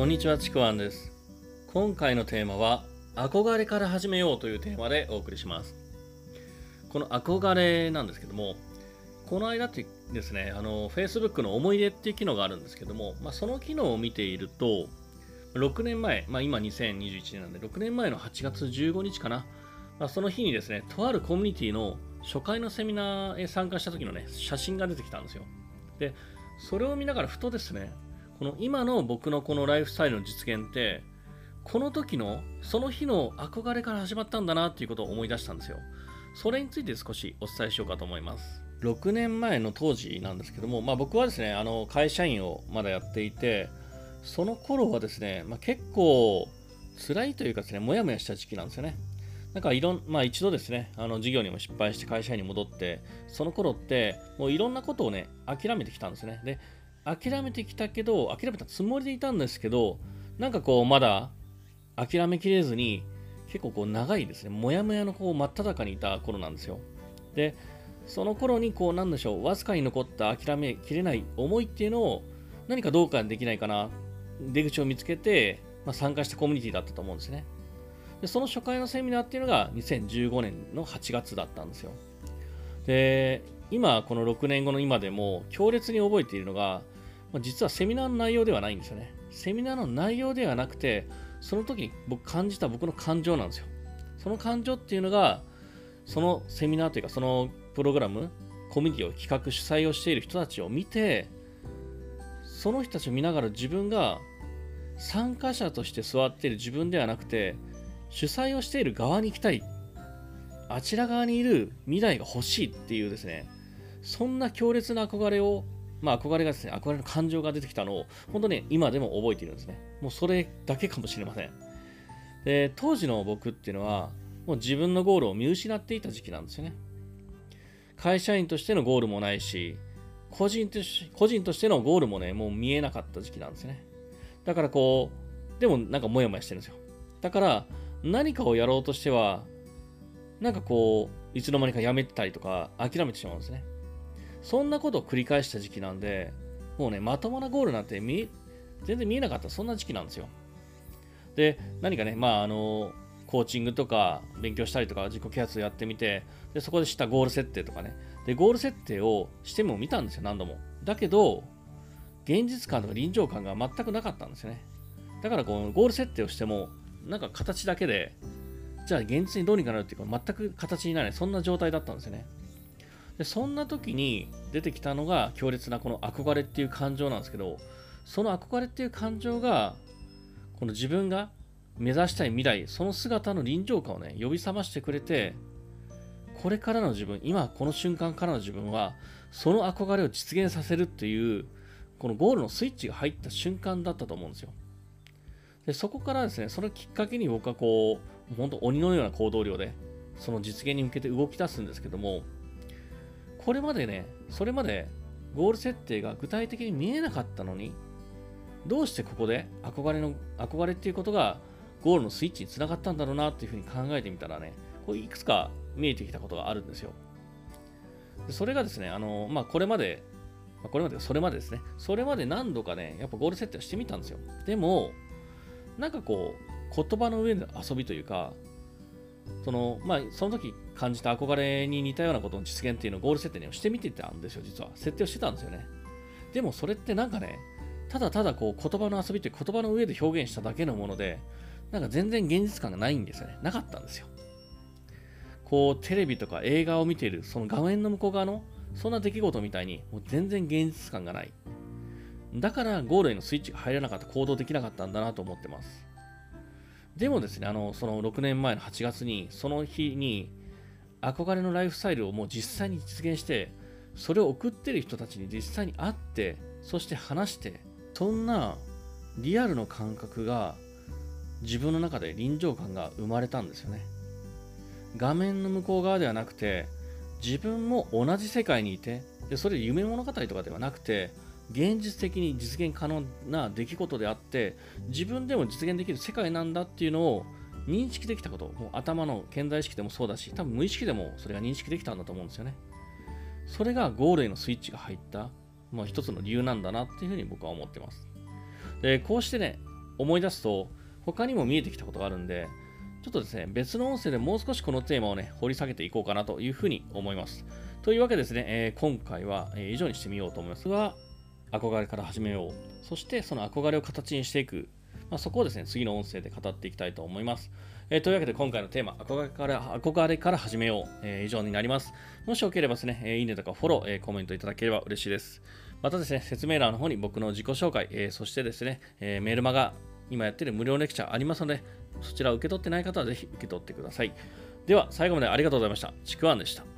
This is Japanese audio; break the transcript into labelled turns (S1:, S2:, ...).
S1: こんにちは、ちくわんです。今回のテーマは、憧れから始めようというテーマでお送りします。この憧れなんですけども、この間ってですね、あの、Facebook の思い出っていう機能があるんですけども、まあ、その機能を見ていると、6年前、まあ、今2021年なんで、6年前の8月15日かな、まあ、その日にですね、とあるコミュニティの初回のセミナーへ参加した時のね、写真が出てきたんですよ。で、それを見ながらふとですね、この今の僕のこのライフスタイルの実現って、この時のその日の憧れから始まったんだなっていうことを思い出したんですよ。それについて少しお伝えしようかと思います。6年前の当時なんですけども、まあ、僕はですね、あの会社員をまだやっていて、その頃はですね、まあ、結構辛いというかですね、もやもやした時期なんですよね。なんかいろん、まあ一度ですね、あの授業にも失敗して会社員に戻って、その頃ってもういろんなことをね、諦めてきたんですね。で、諦めてきたけど、諦めたつもりでいたんですけど、なんかこうまだ諦めきれずに、結構こう長いですね、もやもやのこう真っ只中にいた頃なんですよ。で、その頃にこうなんでしょう、わずかに残った諦めきれない思いっていうのを何かどうかできないかな、出口を見つけて、まあ、参加したコミュニティだったと思うんですね。で、その初回のセミナーっていうのが2015年の8月だったんですよ。で、今、この6年後の今でも強烈に覚えているのが、ま、実はセミナーの内容ではないんですよね。セミナーの内容ではなくて、その時僕感じた僕の感情なんですよ。その感情っていうのが、そのセミナーというか、そのプログラム、コミュニティを企画、主催をしている人たちを見て、その人たちを見ながら自分が参加者として座っている自分ではなくて、主催をしている側に行きたい。あちら側にいる未来が欲しいっていうですね、そんな強烈な憧れをまあ、憧れがですね、憧れの感情が出てきたのを、本当ね、今でも覚えているんですね。もうそれだけかもしれません。で、当時の僕っていうのは、もう自分のゴールを見失っていた時期なんですよね。会社員としてのゴールもないし、個人とし個人としてのゴールもね、もう見えなかった時期なんですよね。だからこう、でもなんかモヤモヤしてるんですよ。だから、何かをやろうとしては、なんかこう、いつの間にかやめてたりとか、諦めてしまうんですね。そんなことを繰り返した時期なんで、もうね、まともなゴールなんて見全然見えなかった、そんな時期なんですよ。で、何かね、まあ、あの、コーチングとか勉強したりとか自己啓発やってみて、で、そこで知ったゴール設定とかね、で、ゴール設定をしても見たんですよ、何度も。だけど、現実感とか臨場感が全くなかったんですよね。だから、このゴール設定をしても、なんか形だけで、じゃあ現実にどうにかなるっていうか、全く形にならない、そんな状態だったんですよね。でそんな時に出てきたのが強烈なこの憧れっていう感情なんですけどその憧れっていう感情がこの自分が目指したい未来その姿の臨場感をね呼び覚ましてくれてこれからの自分今この瞬間からの自分はその憧れを実現させるっていうこのゴールのスイッチが入った瞬間だったと思うんですよ。でそこからですねそのきっかけに僕はこう本当鬼のような行動量でその実現に向けて動き出すんですけどもこれまでね、それまでゴール設定が具体的に見えなかったのに、どうしてここで憧れの、憧れっていうことがゴールのスイッチにつながったんだろうなっていうふうに考えてみたらね、こういくつか見えてきたことがあるんですよ。それがですね、あの、まあ、これまで、これまで、それまでですね、それまで何度かね、やっぱゴール設定をしてみたんですよ。でも、なんかこう、言葉の上で遊びというか、そのまあ、その時感じた憧れに似たようなことの実現っていうのをゴール設定してみてたんですよ、実は。設定をしてたんですよね。でもそれってなんかね、ただただこう言葉の遊びって言葉の上で表現しただけのもので、なんか全然現実感がないんですよね。なかったんですよ。こうテレビとか映画を見ているその画面の向こう側のそんな出来事みたいにもう全然現実感がない。だからゴールへのスイッチが入らなかった、行動できなかったんだなと思ってます。でもですね、あの、その6年前の8月に、その日に、憧れのライフスタイルをもう実際に実現して、それを送ってる人たちに実際に会って、そして話して、そんなリアルの感覚が、自分の中で臨場感が生まれたんですよね。画面の向こう側ではなくて、自分も同じ世界にいて、でそれ夢物語とかではなくて、現実的に実現可能な出来事であって自分でも実現できる世界なんだっていうのを認識できたこともう頭の健在意識でもそうだし多分無意識でもそれが認識できたんだと思うんですよねそれがゴールへのスイッチが入った、まあ、一つの理由なんだなっていうふうに僕は思ってますでこうしてね思い出すと、他にも見えてきたことがあるんで、ちょっとですね、別の音声でもう少しこのテーマをね、掘り下げていこうかなというふうに思います。というわけですね、えー、今回は、え、以上にしてみようと思いますが、憧れから始めよう。そしてその憧れを形にしていく。まあ、そこをですね、次の音声で語っていきたいと思います。えー、というわけで今回のテーマ、憧れから憧れから始めよう、えー、以上になります。もしよければですね、え、いいねとかフォロー、えー、コメントいただければ嬉しいです。またですね、説明欄の方に僕の自己紹介、え、そしてですね、え、メールマガ、今やってる無料レクチャーありますので、そちらを受け取ってない方はぜひ受け取ってください。では、最後までありがとうございました。ちくわんでした。